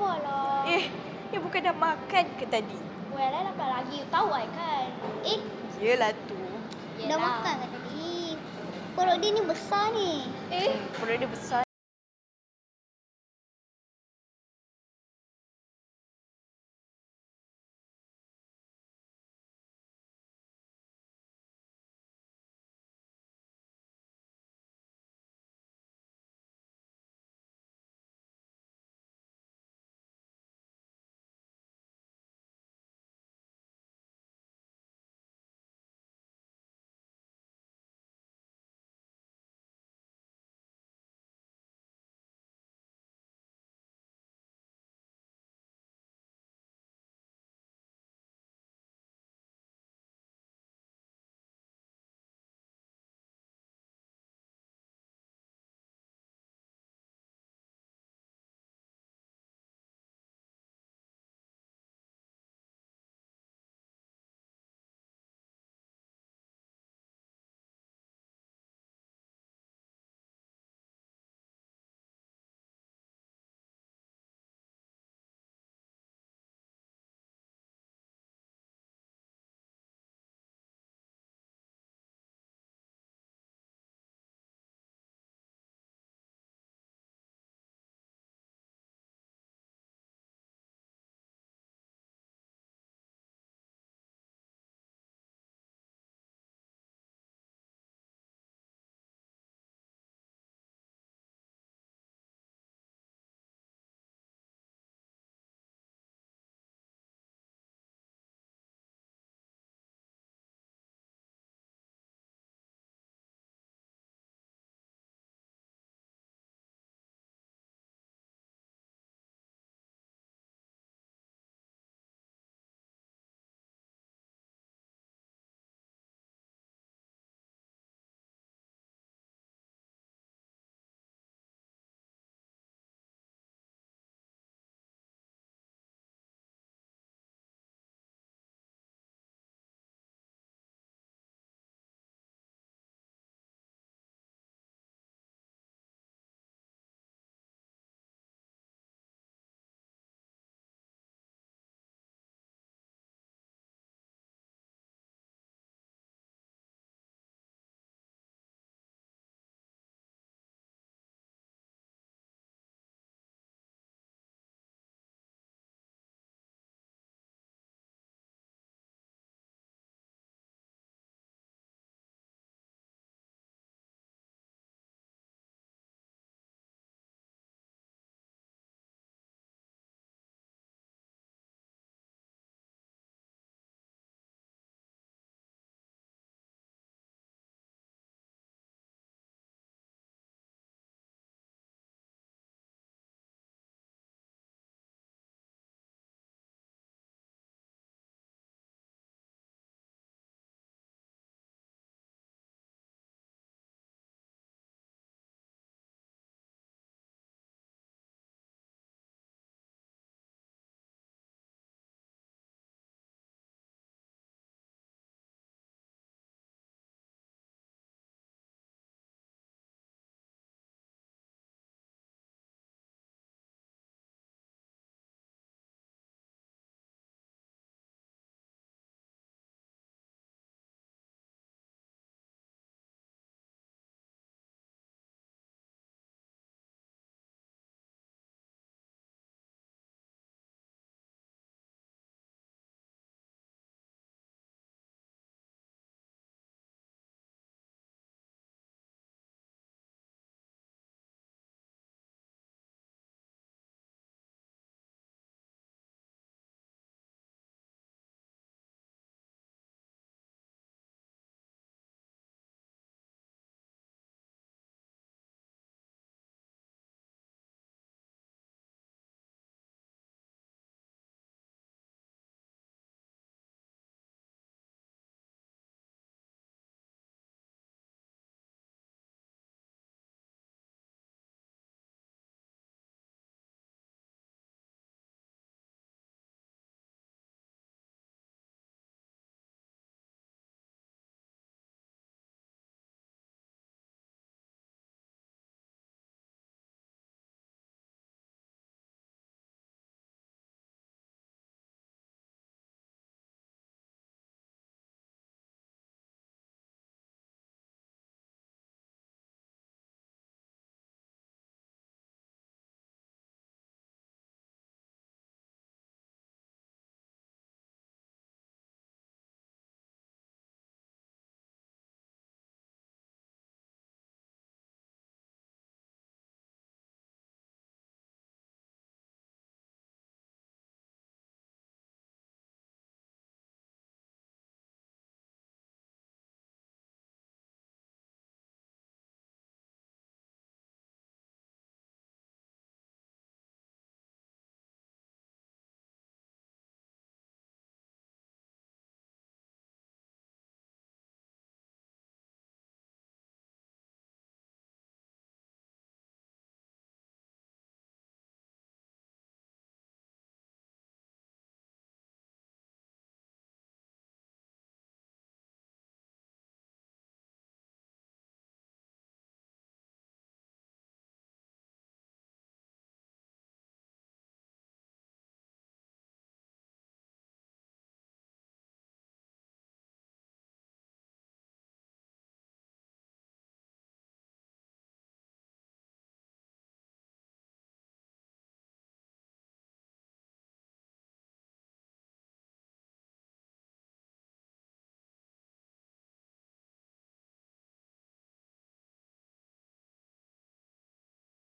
apa. Lah? Eh, ni bukan dah makan ke tadi? Well, I lapar lagi. You tahu I kan? Eh. Yelah tu. Yelah. Dah makan ke tadi? Perut dia ni besar ni. Eh. Perut dia besar.